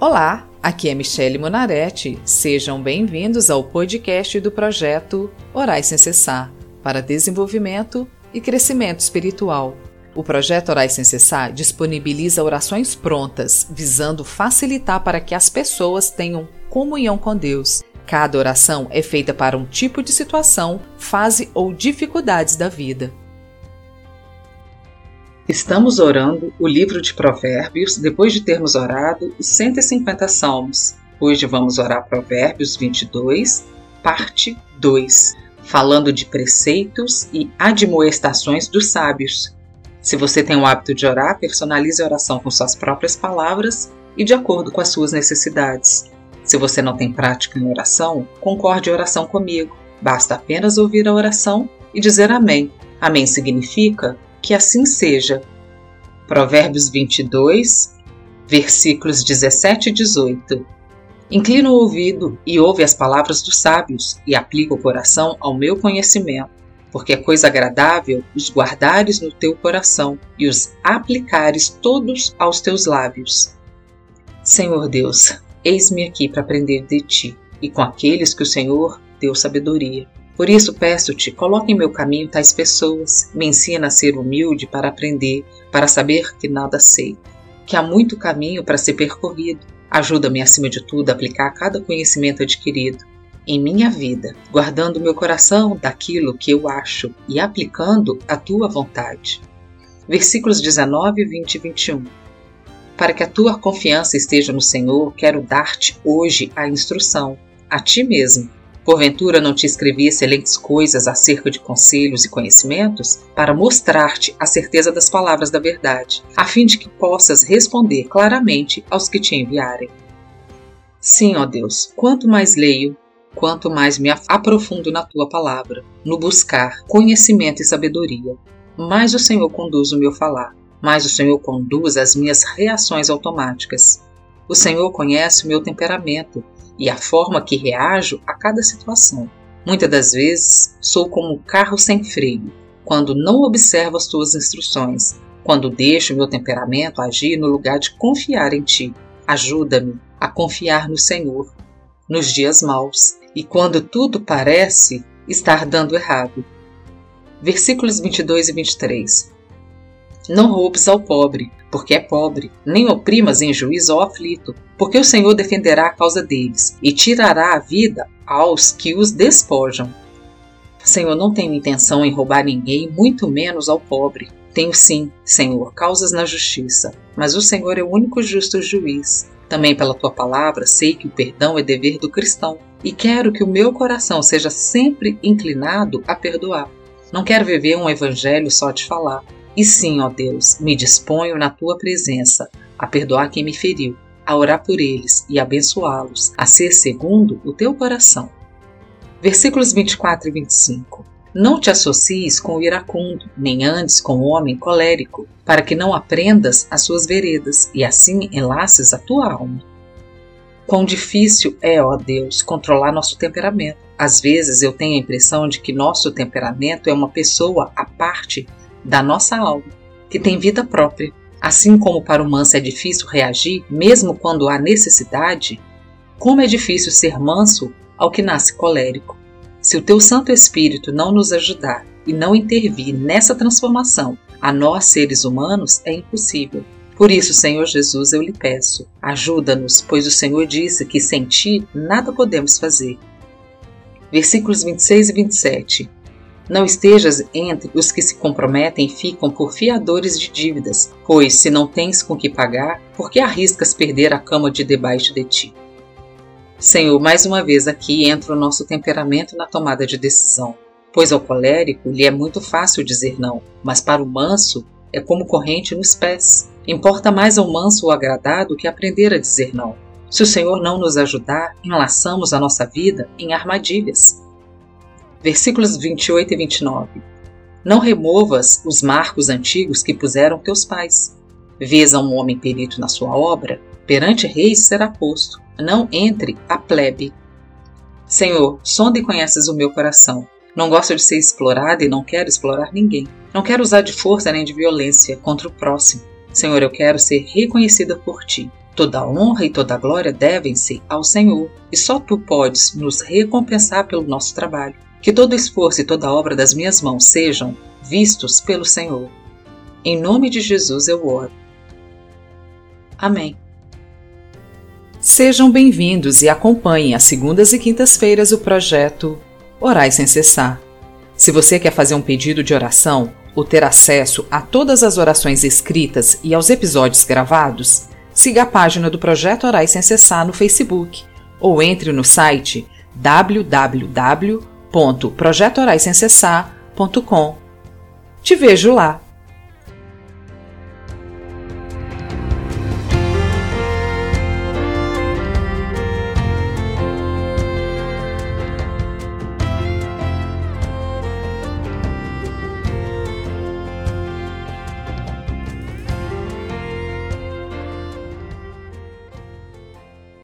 Olá, aqui é Michele Monaretti. Sejam bem-vindos ao podcast do projeto Orais Sem Cessar para desenvolvimento e crescimento espiritual. O projeto Orais Sem Cessar disponibiliza orações prontas, visando facilitar para que as pessoas tenham comunhão com Deus. Cada oração é feita para um tipo de situação, fase ou dificuldades da vida. Estamos orando o livro de Provérbios depois de termos orado os 150 salmos. Hoje vamos orar Provérbios 22, parte 2, falando de preceitos e admoestações dos sábios. Se você tem o hábito de orar, personalize a oração com suas próprias palavras e de acordo com as suas necessidades. Se você não tem prática em oração, concorde a oração comigo. Basta apenas ouvir a oração e dizer amém. Amém significa que assim seja. Provérbios 22, versículos 17 e 18. Inclina o ouvido e ouve as palavras dos sábios, e aplica o coração ao meu conhecimento, porque é coisa agradável os guardares no teu coração e os aplicares todos aos teus lábios. Senhor Deus, eis-me aqui para aprender de ti, e com aqueles que o Senhor deu sabedoria. Por isso peço-te, coloque em meu caminho tais pessoas, me ensina a ser humilde para aprender, para saber que nada sei, que há muito caminho para ser percorrido. Ajuda-me, acima de tudo, a aplicar cada conhecimento adquirido em minha vida, guardando meu coração daquilo que eu acho e aplicando a tua vontade. Versículos 19, 20 e 21. Para que a tua confiança esteja no Senhor, quero dar-te hoje a instrução, a ti mesmo Porventura não te escrevi excelentes coisas acerca de conselhos e conhecimentos, para mostrar-te a certeza das palavras da verdade, a fim de que possas responder claramente aos que te enviarem. Sim, ó Deus, quanto mais leio, quanto mais me aprofundo na tua palavra, no buscar conhecimento e sabedoria, mais o Senhor conduz o meu falar, mais o Senhor conduz as minhas reações automáticas. O Senhor conhece o meu temperamento e a forma que reajo a cada situação. Muitas das vezes sou como um carro sem freio, quando não observo as tuas instruções, quando deixo meu temperamento agir no lugar de confiar em ti. Ajuda-me a confiar no Senhor nos dias maus e quando tudo parece estar dando errado. Versículos 22 e 23. Não roubes ao pobre, porque é pobre, nem oprimas em juízo ao aflito, porque o Senhor defenderá a causa deles e tirará a vida aos que os despojam. Senhor, não tenho intenção em roubar ninguém, muito menos ao pobre. Tenho sim, Senhor, causas na justiça, mas o Senhor é o único justo juiz. Também pela tua palavra sei que o perdão é dever do cristão e quero que o meu coração seja sempre inclinado a perdoar. Não quero viver um evangelho só de falar, e sim, ó Deus, me disponho na tua presença a perdoar quem me feriu, a orar por eles e abençoá-los, a ser segundo o teu coração. Versículos 24 e 25. Não te associes com o iracundo, nem andes com o homem colérico, para que não aprendas as suas veredas e assim enlaces a tua alma. Quão difícil é, ó Deus, controlar nosso temperamento. Às vezes eu tenho a impressão de que nosso temperamento é uma pessoa à parte da nossa alma, que tem vida própria. Assim como para o manso é difícil reagir, mesmo quando há necessidade, como é difícil ser manso ao que nasce colérico. Se o teu Santo Espírito não nos ajudar e não intervir nessa transformação, a nós, seres humanos, é impossível. Por isso, Senhor Jesus, eu lhe peço, ajuda-nos, pois o Senhor disse que sem ti nada podemos fazer. Versículos 26 e 27. Não estejas entre os que se comprometem e ficam por fiadores de dívidas, pois se não tens com que pagar, por que arriscas perder a cama de debaixo de ti? Senhor, mais uma vez aqui entra o nosso temperamento na tomada de decisão, pois ao colérico lhe é muito fácil dizer não, mas para o manso é como corrente nos pés. Importa mais ao manso o agradar do que aprender a dizer não. Se o Senhor não nos ajudar, enlaçamos a nossa vida em armadilhas versículos 28 e 29. Não removas os marcos antigos que puseram teus pais. Vês a um homem perito na sua obra, perante reis será posto. Não entre a plebe. Senhor, sonda e conheces o meu coração. Não gosto de ser explorada e não quero explorar ninguém. Não quero usar de força nem de violência contra o próximo. Senhor, eu quero ser reconhecida por ti. Toda honra e toda glória devem-se ao Senhor, e só tu podes nos recompensar pelo nosso trabalho. Que todo esforço e toda obra das minhas mãos sejam vistos pelo Senhor. Em nome de Jesus eu oro. Amém. Sejam bem-vindos e acompanhem às segundas e quintas-feiras o projeto Orai Sem Cessar. Se você quer fazer um pedido de oração ou ter acesso a todas as orações escritas e aos episódios gravados, siga a página do Projeto Orai Sem Cessar no Facebook ou entre no site www.projetoraissemcessar.com. Te vejo lá!